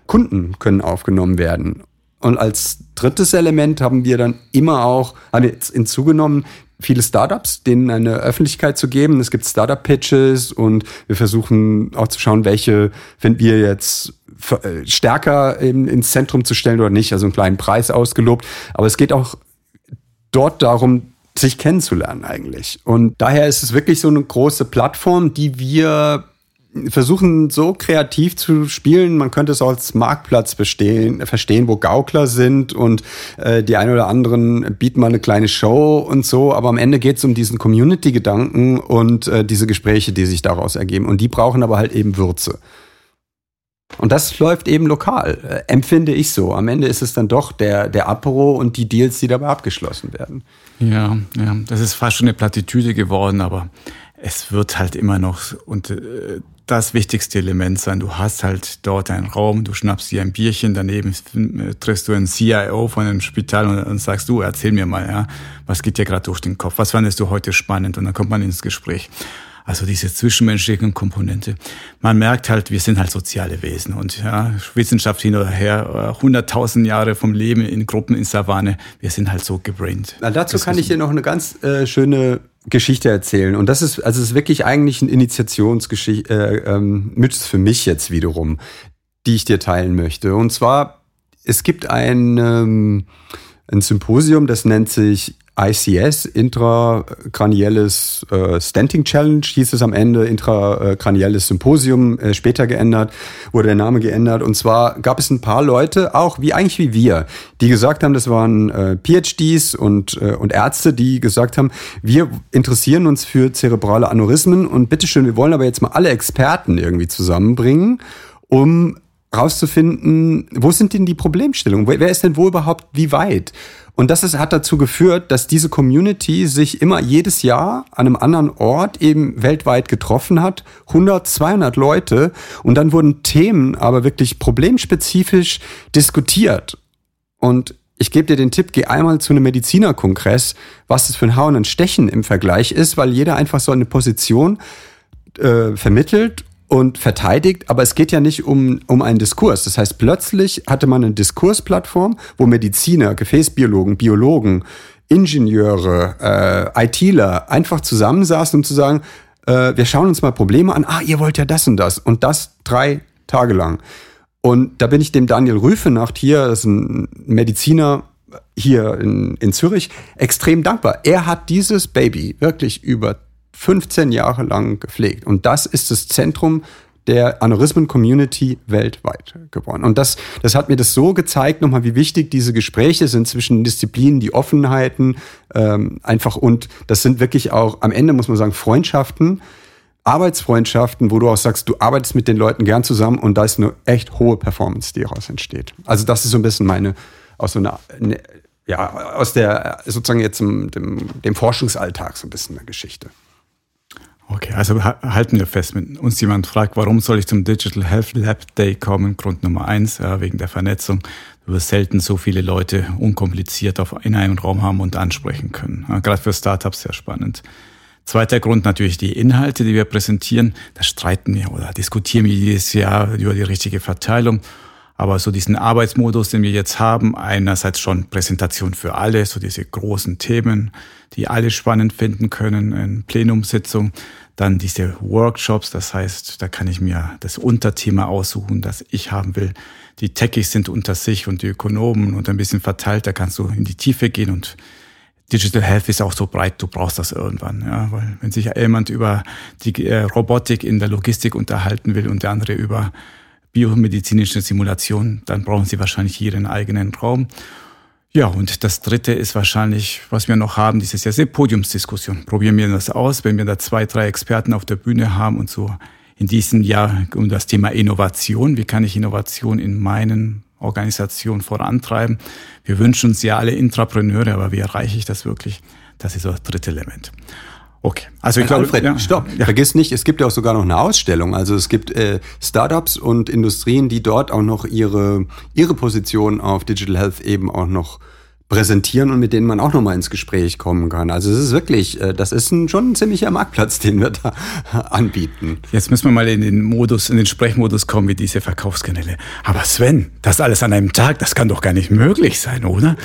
Kunden können aufgenommen werden. Und als drittes Element haben wir dann immer auch hinzugenommen, viele Startups, denen eine Öffentlichkeit zu geben. Es gibt Startup-Pitches und wir versuchen auch zu schauen, welche finden wir jetzt äh, stärker ins Zentrum zu stellen oder nicht. Also einen kleinen Preis ausgelobt. Aber es geht auch dort darum, sich kennenzulernen eigentlich. Und daher ist es wirklich so eine große Plattform, die wir versuchen so kreativ zu spielen, man könnte es als Marktplatz bestehen, verstehen, wo Gaukler sind und äh, die ein oder anderen bieten mal eine kleine Show und so, aber am Ende geht es um diesen Community-Gedanken und äh, diese Gespräche, die sich daraus ergeben. Und die brauchen aber halt eben Würze. Und das läuft eben lokal, äh, empfinde ich so. Am Ende ist es dann doch der, der Apero und die Deals, die dabei abgeschlossen werden. Ja, ja, das ist fast schon eine Plattitüde geworden, aber es wird halt immer noch und äh, das wichtigste Element sein. Du hast halt dort einen Raum, du schnappst dir ein Bierchen, daneben triffst du einen CIO von einem Spital und, und sagst du, erzähl mir mal, ja, was geht dir gerade durch den Kopf? Was fandest du heute spannend? Und dann kommt man ins Gespräch. Also diese zwischenmenschliche Komponente. Man merkt halt, wir sind halt soziale Wesen und ja, Wissenschaft hin oder her, hunderttausend Jahre vom Leben in Gruppen in Savanne, wir sind halt so gebraint. Na, dazu das kann ich dir noch eine ganz äh, schöne Geschichte erzählen. Und das ist, also es ist wirklich eigentlich ein Initiationsgeschichte, äh, ähm, für mich jetzt wiederum, die ich dir teilen möchte. Und zwar, es gibt ein, ähm, ein Symposium, das nennt sich ICS, intrakranielles äh, Stenting Challenge, hieß es am Ende, intrakranielles Symposium, äh, später geändert, wurde der Name geändert. Und zwar gab es ein paar Leute, auch wie eigentlich wie wir, die gesagt haben, das waren äh, PhDs und, äh, und Ärzte, die gesagt haben, wir interessieren uns für zerebrale Aneurysmen und bitteschön, wir wollen aber jetzt mal alle Experten irgendwie zusammenbringen, um rauszufinden, wo sind denn die Problemstellungen? Wer ist denn wo überhaupt wie weit? Und das ist, hat dazu geführt, dass diese Community sich immer jedes Jahr an einem anderen Ort eben weltweit getroffen hat. 100, 200 Leute. Und dann wurden Themen aber wirklich problemspezifisch diskutiert. Und ich gebe dir den Tipp, geh einmal zu einem Medizinerkongress, was das für ein Hauen und Stechen im Vergleich ist, weil jeder einfach so eine Position äh, vermittelt und verteidigt, aber es geht ja nicht um, um einen Diskurs. Das heißt, plötzlich hatte man eine Diskursplattform, wo Mediziner, Gefäßbiologen, Biologen, Ingenieure, äh, ITler einfach zusammensaßen, um zu sagen, äh, wir schauen uns mal Probleme an, ah, ihr wollt ja das und das. Und das drei Tage lang. Und da bin ich dem Daniel Rüfenacht hier, das ist ein Mediziner hier in, in Zürich, extrem dankbar. Er hat dieses Baby wirklich über 15 Jahre lang gepflegt. Und das ist das Zentrum der Aneurysmen-Community weltweit geworden. Und das, das hat mir das so gezeigt, nochmal, wie wichtig diese Gespräche sind zwischen Disziplinen, die Offenheiten, ähm, einfach und das sind wirklich auch, am Ende muss man sagen, Freundschaften, Arbeitsfreundschaften, wo du auch sagst, du arbeitest mit den Leuten gern zusammen und da ist eine echt hohe Performance, die daraus entsteht. Also das ist so ein bisschen meine, aus so einer, ne, ja, aus der, sozusagen jetzt dem, dem, dem Forschungsalltag so ein bisschen eine Geschichte. Okay, also halten wir fest, wenn uns jemand fragt, warum soll ich zum Digital Health Lab Day kommen? Grund Nummer eins, ja, wegen der Vernetzung. Du wirst selten so viele Leute unkompliziert auf, in einem Raum haben und ansprechen können. Ja, Gerade für Startups sehr spannend. Zweiter Grund natürlich die Inhalte, die wir präsentieren. Da streiten wir oder diskutieren wir jedes Jahr über die richtige Verteilung. Aber so diesen Arbeitsmodus, den wir jetzt haben, einerseits schon Präsentation für alle, so diese großen Themen, die alle spannend finden können, in Plenumssitzung. Dann diese Workshops, das heißt, da kann ich mir das Unterthema aussuchen, das ich haben will. Die Techies sind unter sich und die Ökonomen und ein bisschen verteilt, da kannst du in die Tiefe gehen und Digital Health ist auch so breit, du brauchst das irgendwann. Ja, weil wenn sich jemand über die äh, Robotik in der Logistik unterhalten will und der andere über biomedizinische Simulation, dann brauchen Sie wahrscheinlich Ihren eigenen Raum. Ja, und das dritte ist wahrscheinlich, was wir noch haben, dieses Jahr Podiumsdiskussion. Probieren wir das aus, wenn wir da zwei, drei Experten auf der Bühne haben und so in diesem Jahr um das Thema Innovation. Wie kann ich Innovation in meinen Organisationen vorantreiben? Wir wünschen uns ja alle Intrapreneure, aber wie erreiche ich das wirklich? Das ist das dritte Element. Okay, also ich glaube, Alfred, ja, stopp. Ja. Vergiss nicht, es gibt ja auch sogar noch eine Ausstellung. Also es gibt äh, Startups und Industrien, die dort auch noch ihre ihre Position auf Digital Health eben auch noch präsentieren und mit denen man auch noch mal ins Gespräch kommen kann. Also es ist wirklich, äh, das ist ein, schon ein ziemlicher Marktplatz, den wir da anbieten. Jetzt müssen wir mal in den Modus, in den Sprechmodus kommen, wie diese Verkaufskanäle. Aber Sven, das alles an einem Tag, das kann doch gar nicht möglich sein, oder?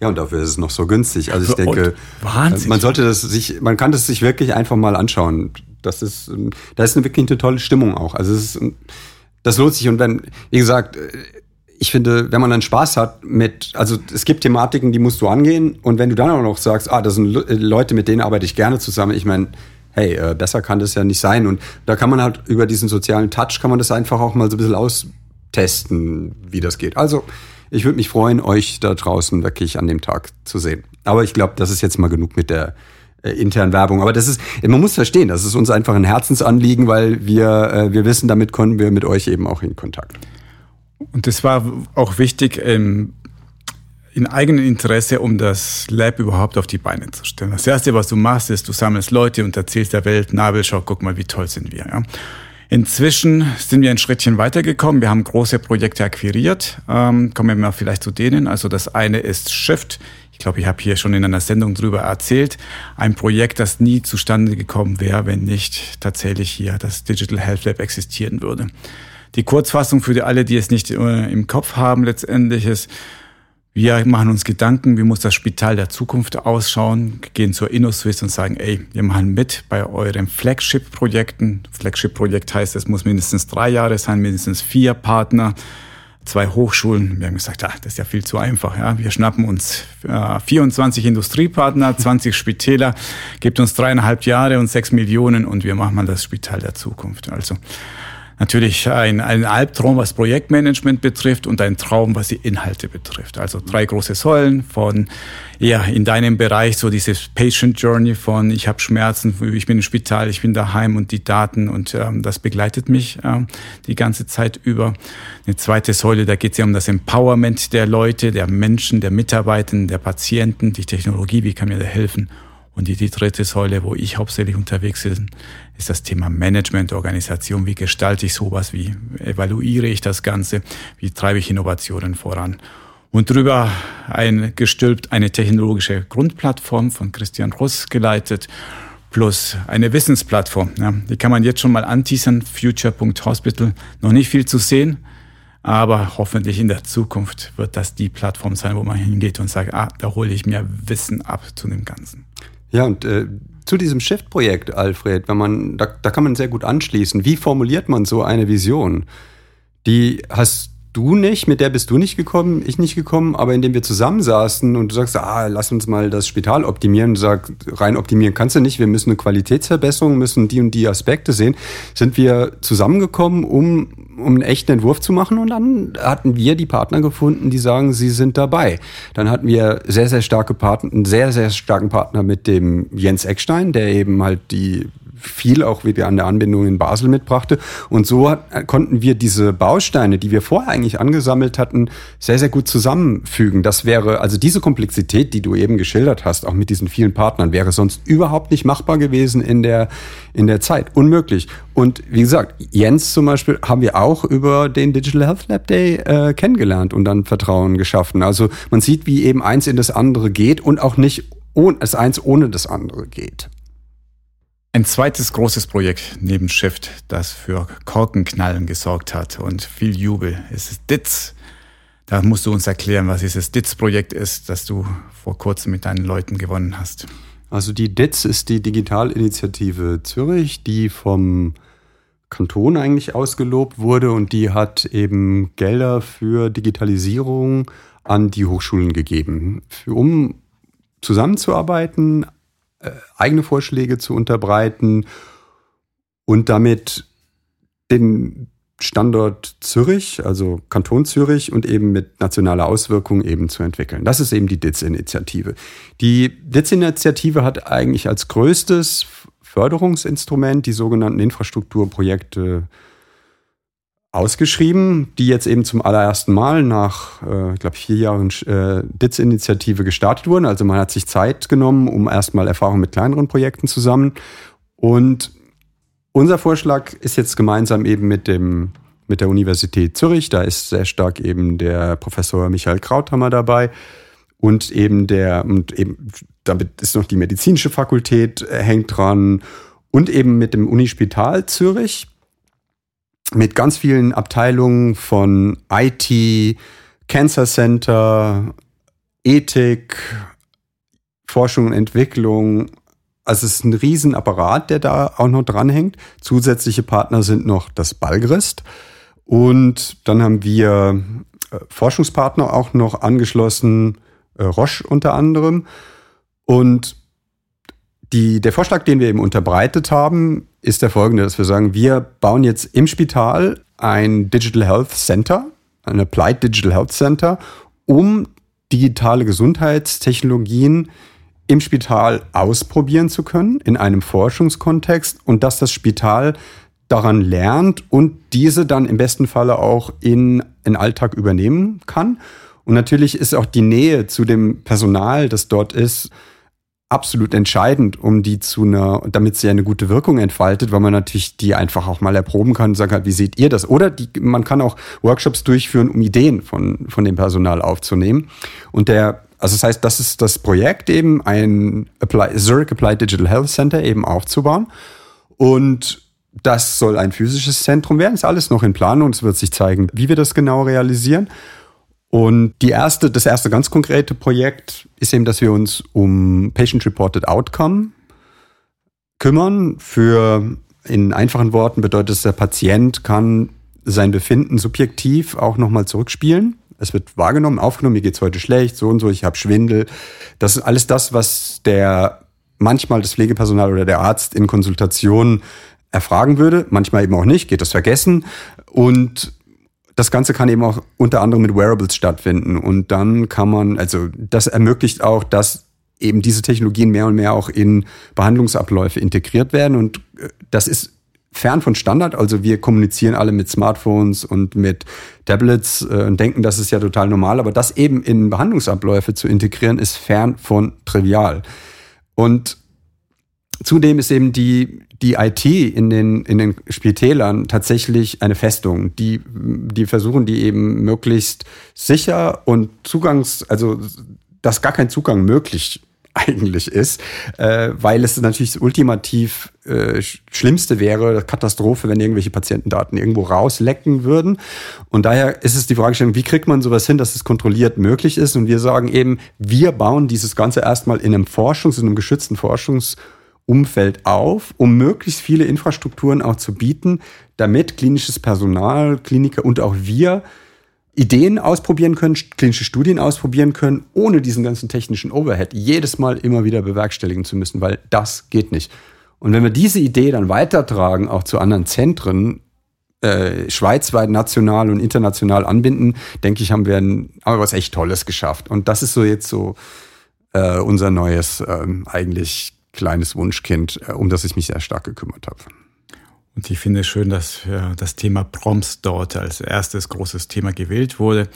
Ja, und dafür ist es noch so günstig. Also ich denke, Wahnsinn. man sollte das sich, man kann das sich wirklich einfach mal anschauen. Das ist, da ist wirklich eine tolle Stimmung auch. Also es ist, das lohnt sich. Und wenn, wie gesagt, ich finde, wenn man dann Spaß hat mit, also es gibt Thematiken, die musst du angehen. Und wenn du dann auch noch sagst, ah, das sind Leute, mit denen arbeite ich gerne zusammen. Ich meine, hey, äh, besser kann das ja nicht sein. Und da kann man halt über diesen sozialen Touch, kann man das einfach auch mal so ein bisschen austesten, wie das geht. Also ich würde mich freuen, euch da draußen wirklich an dem Tag zu sehen. Aber ich glaube, das ist jetzt mal genug mit der äh, internen Werbung. Aber das ist, man muss verstehen, das ist uns einfach ein Herzensanliegen, weil wir, äh, wir wissen, damit kommen wir mit euch eben auch in Kontakt. Und das war auch wichtig, ähm, in eigenem Interesse, um das Lab überhaupt auf die Beine zu stellen. Das Erste, was du machst, ist, du sammelst Leute und erzählst der Welt, Nabel, schau, guck mal, wie toll sind wir. Ja? Inzwischen sind wir ein Schrittchen weitergekommen. Wir haben große Projekte akquiriert. Ähm, kommen wir mal vielleicht zu denen. Also das eine ist Shift. Ich glaube, ich habe hier schon in einer Sendung drüber erzählt. Ein Projekt, das nie zustande gekommen wäre, wenn nicht tatsächlich hier das Digital Health Lab existieren würde. Die Kurzfassung für alle, die es nicht äh, im Kopf haben, letztendlich ist, wir machen uns Gedanken, wie muss das Spital der Zukunft ausschauen, gehen zur InnoSwiss und sagen, ey, wir machen mit bei euren Flagship-Projekten. Flagship-Projekt heißt, es muss mindestens drei Jahre sein, mindestens vier Partner, zwei Hochschulen. Wir haben gesagt, ah, das ist ja viel zu einfach. Ja. Wir schnappen uns äh, 24 Industriepartner, 20 Spitäler, gebt uns dreieinhalb Jahre und sechs Millionen und wir machen mal das Spital der Zukunft. Also natürlich ein, ein Albtraum, was Projektmanagement betrifft und ein Traum, was die Inhalte betrifft. Also drei große Säulen von, ja, in deinem Bereich so dieses Patient Journey von ich habe Schmerzen, ich bin im Spital, ich bin daheim und die Daten und ähm, das begleitet mich ähm, die ganze Zeit über. Eine zweite Säule, da geht es ja um das Empowerment der Leute, der Menschen, der Mitarbeitenden, der Patienten, die Technologie, wie kann mir da helfen? Und die, die dritte Säule, wo ich hauptsächlich unterwegs bin, ist das Thema Management, Organisation. Wie gestalte ich sowas? Wie evaluiere ich das Ganze? Wie treibe ich Innovationen voran? Und drüber ein, gestülpt eine technologische Grundplattform von Christian Russ geleitet, plus eine Wissensplattform. Ja, die kann man jetzt schon mal anteasern, future.hospital. Noch nicht viel zu sehen, aber hoffentlich in der Zukunft wird das die Plattform sein, wo man hingeht und sagt, ah, da hole ich mir Wissen ab zu dem Ganzen. Ja, und äh, zu diesem Shift-Projekt, Alfred, wenn man, da, da kann man sehr gut anschließen. Wie formuliert man so eine Vision? Die hast du nicht, mit der bist du nicht gekommen, ich nicht gekommen, aber indem wir zusammensaßen und du sagst, ah, lass uns mal das Spital optimieren, sagst, rein optimieren kannst du nicht, wir müssen eine Qualitätsverbesserung, müssen die und die Aspekte sehen, sind wir zusammengekommen, um, um einen echten Entwurf zu machen und dann hatten wir die Partner gefunden, die sagen, sie sind dabei. Dann hatten wir sehr, sehr starke Partner, einen sehr, sehr starken Partner mit dem Jens Eckstein, der eben halt die viel auch wieder an der Anbindung in Basel mitbrachte. Und so hat, konnten wir diese Bausteine, die wir vorher eigentlich angesammelt hatten, sehr, sehr gut zusammenfügen. Das wäre, also diese Komplexität, die du eben geschildert hast, auch mit diesen vielen Partnern, wäre sonst überhaupt nicht machbar gewesen in der, in der Zeit. Unmöglich. Und wie gesagt, Jens zum Beispiel haben wir auch über den Digital Health Lab Day äh, kennengelernt und dann Vertrauen geschaffen. Also man sieht, wie eben eins in das andere geht und auch nicht das eins ohne das andere geht. Ein zweites großes Projekt neben Shift, das für Korkenknallen gesorgt hat und viel Jubel, ist das DITZ. Da musst du uns erklären, was dieses DITZ-Projekt ist, das du vor kurzem mit deinen Leuten gewonnen hast. Also die DITZ ist die Digitalinitiative Zürich, die vom Kanton eigentlich ausgelobt wurde und die hat eben Gelder für Digitalisierung an die Hochschulen gegeben, um zusammenzuarbeiten, äh, eigene Vorschläge zu unterbreiten und damit den Standort Zürich, also Kanton Zürich und eben mit nationaler Auswirkung eben zu entwickeln. Das ist eben die DITZ-Initiative. Die DITZ-Initiative hat eigentlich als größtes Förderungsinstrument die sogenannten Infrastrukturprojekte ausgeschrieben, die jetzt eben zum allerersten Mal nach, äh, ich glaube, vier Jahren äh, DITS-Initiative gestartet wurden. Also man hat sich Zeit genommen, um erstmal Erfahrung mit kleineren Projekten zusammen. Und unser Vorschlag ist jetzt gemeinsam eben mit dem mit der Universität Zürich. Da ist sehr stark eben der Professor Michael Krauthammer dabei und eben der und eben damit ist noch die medizinische Fakultät äh, hängt dran und eben mit dem Unispital Zürich mit ganz vielen Abteilungen von IT, Cancer Center, Ethik, Forschung und Entwicklung. Also es ist ein Riesenapparat, der da auch noch dranhängt. Zusätzliche Partner sind noch das Balgrist. Und dann haben wir äh, Forschungspartner auch noch angeschlossen, äh, Roche unter anderem. Und die, der Vorschlag, den wir eben unterbreitet haben, ist der folgende, dass wir sagen, wir bauen jetzt im Spital ein Digital Health Center, ein Applied Digital Health Center, um digitale Gesundheitstechnologien im Spital ausprobieren zu können, in einem Forschungskontext und dass das Spital daran lernt und diese dann im besten Falle auch in den Alltag übernehmen kann. Und natürlich ist auch die Nähe zu dem Personal, das dort ist, absolut entscheidend, um die zu einer, damit sie eine gute Wirkung entfaltet, weil man natürlich die einfach auch mal erproben kann und sagen halt, wie seht ihr das? Oder die, man kann auch Workshops durchführen, um Ideen von, von dem Personal aufzunehmen. Und der, also das heißt, das ist das Projekt eben, ein Apply, Zurich Applied Digital Health Center eben aufzubauen. Und das soll ein physisches Zentrum werden. Ist alles noch in Planung. Es wird sich zeigen, wie wir das genau realisieren. Und die erste, das erste ganz konkrete Projekt ist eben, dass wir uns um Patient-Reported Outcome kümmern. Für, in einfachen Worten bedeutet es, der Patient kann sein Befinden subjektiv auch nochmal zurückspielen. Es wird wahrgenommen, aufgenommen, mir geht's heute schlecht, so und so, ich habe Schwindel. Das ist alles das, was der manchmal das Pflegepersonal oder der Arzt in Konsultationen erfragen würde, manchmal eben auch nicht, geht das vergessen. Und das Ganze kann eben auch unter anderem mit Wearables stattfinden. Und dann kann man, also das ermöglicht auch, dass eben diese Technologien mehr und mehr auch in Behandlungsabläufe integriert werden. Und äh, das ist fern von Standard. Also wir kommunizieren alle mit Smartphones und mit Tablets äh, und denken, das ist ja total normal. Aber das eben in Behandlungsabläufe zu integrieren, ist fern von trivial. Und Zudem ist eben die, die IT in den, in den Spitälern tatsächlich eine Festung. Die, die versuchen die eben möglichst sicher und Zugangs, also dass gar kein Zugang möglich eigentlich ist, äh, weil es natürlich das ultimativ äh, Schlimmste wäre, Katastrophe, wenn irgendwelche Patientendaten irgendwo rauslecken würden. Und daher ist es die Fragestellung, wie kriegt man sowas hin, dass es kontrolliert möglich ist? Und wir sagen eben, wir bauen dieses Ganze erstmal in einem Forschungs-, in einem geschützten Forschungs- Umfeld auf, um möglichst viele Infrastrukturen auch zu bieten, damit klinisches Personal, Kliniker und auch wir Ideen ausprobieren können, klinische Studien ausprobieren können, ohne diesen ganzen technischen Overhead jedes Mal immer wieder bewerkstelligen zu müssen, weil das geht nicht. Und wenn wir diese Idee dann weitertragen, auch zu anderen Zentren, äh, schweizweit, national und international anbinden, denke ich, haben wir, ein, haben wir was echt Tolles geschafft. Und das ist so jetzt so äh, unser neues, ähm, eigentlich kleines Wunschkind, äh, um das ich mich sehr stark gekümmert habe. Und ich finde es schön, dass das Thema Proms dort als erstes großes Thema gewählt wurde,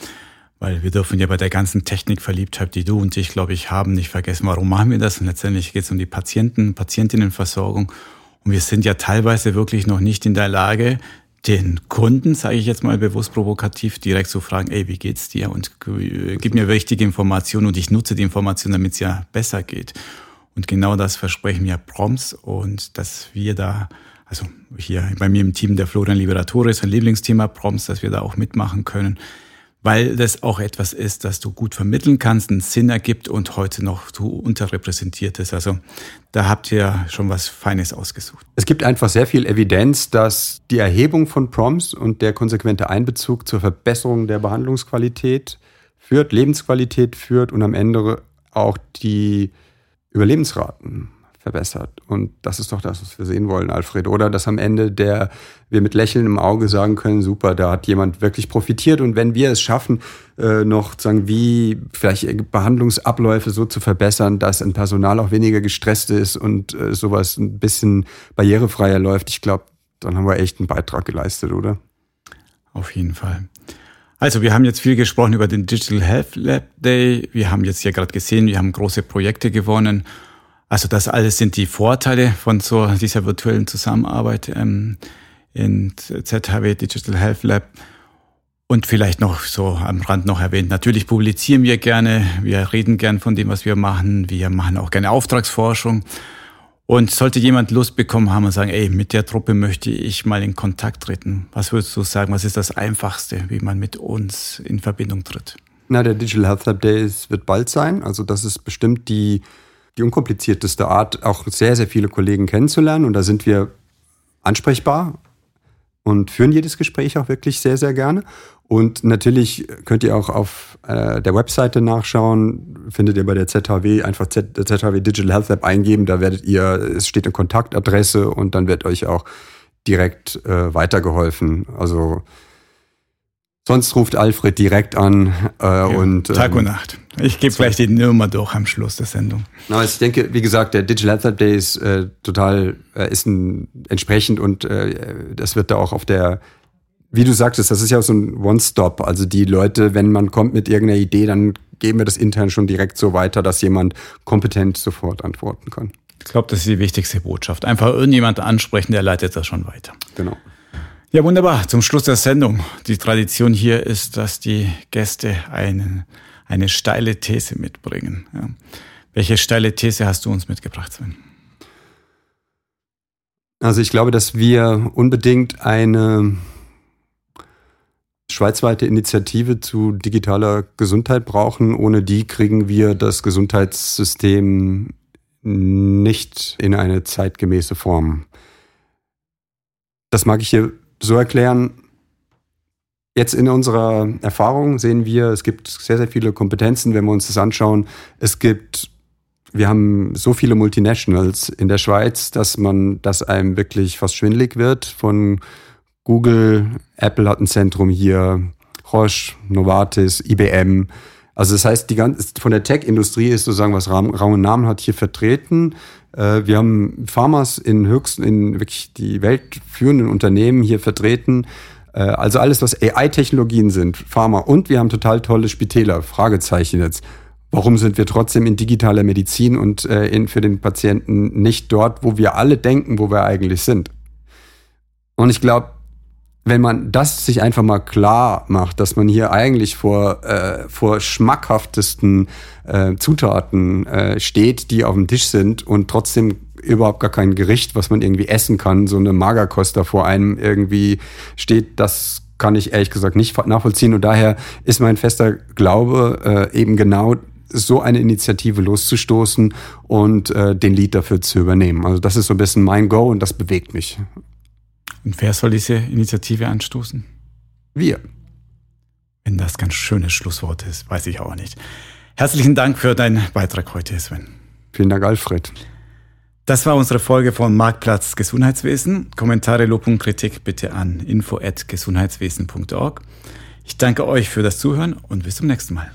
weil wir dürfen ja bei der ganzen Technikverliebtheit, die du und ich, glaube ich, haben, nicht vergessen, warum machen wir das? Und letztendlich geht es um die Patienten, Patientinnenversorgung. Und wir sind ja teilweise wirklich noch nicht in der Lage, den Kunden, sage ich jetzt mal bewusst provokativ, direkt zu fragen, ey, wie geht's dir? Und gib mir wichtige Informationen und ich nutze die Informationen, damit es ja besser geht. Und genau das versprechen mir Proms und dass wir da, also hier bei mir im Team der Florian Liberatore ist ein Lieblingsthema Proms, dass wir da auch mitmachen können, weil das auch etwas ist, das du gut vermitteln kannst, einen Sinn ergibt und heute noch du unterrepräsentiert ist. Also da habt ihr schon was Feines ausgesucht. Es gibt einfach sehr viel Evidenz, dass die Erhebung von Proms und der konsequente Einbezug zur Verbesserung der Behandlungsqualität führt, Lebensqualität führt und am Ende auch die Überlebensraten verbessert. Und das ist doch das, was wir sehen wollen, Alfred. Oder dass am Ende der, wir mit Lächeln im Auge sagen können, super, da hat jemand wirklich profitiert. Und wenn wir es schaffen, äh, noch sagen, wie vielleicht Behandlungsabläufe so zu verbessern, dass ein Personal auch weniger gestresst ist und äh, sowas ein bisschen barrierefreier läuft, ich glaube, dann haben wir echt einen Beitrag geleistet, oder? Auf jeden Fall. Also wir haben jetzt viel gesprochen über den Digital Health Lab Day. Wir haben jetzt ja gerade gesehen, wir haben große Projekte gewonnen. Also das alles sind die Vorteile von so dieser virtuellen Zusammenarbeit ähm, in ZHW Digital Health Lab. Und vielleicht noch so am Rand noch erwähnt, natürlich publizieren wir gerne, wir reden gern von dem, was wir machen, wir machen auch gerne Auftragsforschung. Und sollte jemand Lust bekommen haben und sagen, ey, mit der Truppe möchte ich mal in Kontakt treten, was würdest du sagen, was ist das Einfachste, wie man mit uns in Verbindung tritt? Na, der Digital Health Lab Days wird bald sein. Also das ist bestimmt die, die unkomplizierteste Art, auch sehr, sehr viele Kollegen kennenzulernen. Und da sind wir ansprechbar und führen jedes Gespräch auch wirklich sehr, sehr gerne. Und natürlich könnt ihr auch auf äh, der Webseite nachschauen, findet ihr bei der ZHW einfach Z ZHW Digital Health Lab eingeben, da werdet ihr, es steht eine Kontaktadresse und dann wird euch auch direkt äh, weitergeholfen. Also sonst ruft Alfred direkt an äh, ja, und Tag ähm, und Nacht. Ich gebe gleich die Nummer durch am Schluss der Sendung. Na, ich denke, wie gesagt, der Digital Health Lab Day ist äh, total äh, ist ein, entsprechend und äh, das wird da auch auf der wie du sagtest, das ist ja so ein One-Stop. Also die Leute, wenn man kommt mit irgendeiner Idee, dann geben wir das intern schon direkt so weiter, dass jemand kompetent sofort antworten kann. Ich glaube, das ist die wichtigste Botschaft. Einfach irgendjemand ansprechen, der leitet das schon weiter. Genau. Ja, wunderbar. Zum Schluss der Sendung. Die Tradition hier ist, dass die Gäste eine, eine steile These mitbringen. Ja. Welche steile These hast du uns mitgebracht, Sven? Also ich glaube, dass wir unbedingt eine schweizweite Initiative zu digitaler Gesundheit brauchen. Ohne die kriegen wir das Gesundheitssystem nicht in eine zeitgemäße Form. Das mag ich hier so erklären. Jetzt in unserer Erfahrung sehen wir, es gibt sehr, sehr viele Kompetenzen, wenn wir uns das anschauen. Es gibt, wir haben so viele Multinationals in der Schweiz, dass man, dass einem wirklich fast schwindlig wird von Google, Apple hat ein Zentrum hier, Roche, Novartis, IBM. Also das heißt, die ganze, von der Tech-Industrie ist sozusagen, was Raum, und Namen hat, hier vertreten. Äh, wir haben Pharmas in höchsten, in wirklich die weltführenden Unternehmen hier vertreten. Äh, also alles, was AI-Technologien sind, Pharma. Und wir haben total tolle Spitäler. Fragezeichen jetzt. Warum sind wir trotzdem in digitaler Medizin und äh, in, für den Patienten nicht dort, wo wir alle denken, wo wir eigentlich sind? Und ich glaube, wenn man das sich einfach mal klar macht, dass man hier eigentlich vor, äh, vor schmackhaftesten äh, Zutaten äh, steht, die auf dem Tisch sind und trotzdem überhaupt gar kein Gericht, was man irgendwie essen kann, so eine Magerkost da vor einem irgendwie steht, das kann ich ehrlich gesagt nicht nachvollziehen. Und daher ist mein fester Glaube, äh, eben genau so eine Initiative loszustoßen und äh, den Lied dafür zu übernehmen. Also das ist so ein bisschen mein Go und das bewegt mich. Und wer soll diese Initiative anstoßen? Wir. Wenn das ganz schönes Schlusswort ist, weiß ich auch nicht. Herzlichen Dank für deinen Beitrag heute, Sven. Vielen Dank, Alfred. Das war unsere Folge von Marktplatz Gesundheitswesen. Kommentare, Lob und Kritik bitte an info@gesundheitswesen.org. Ich danke euch für das Zuhören und bis zum nächsten Mal.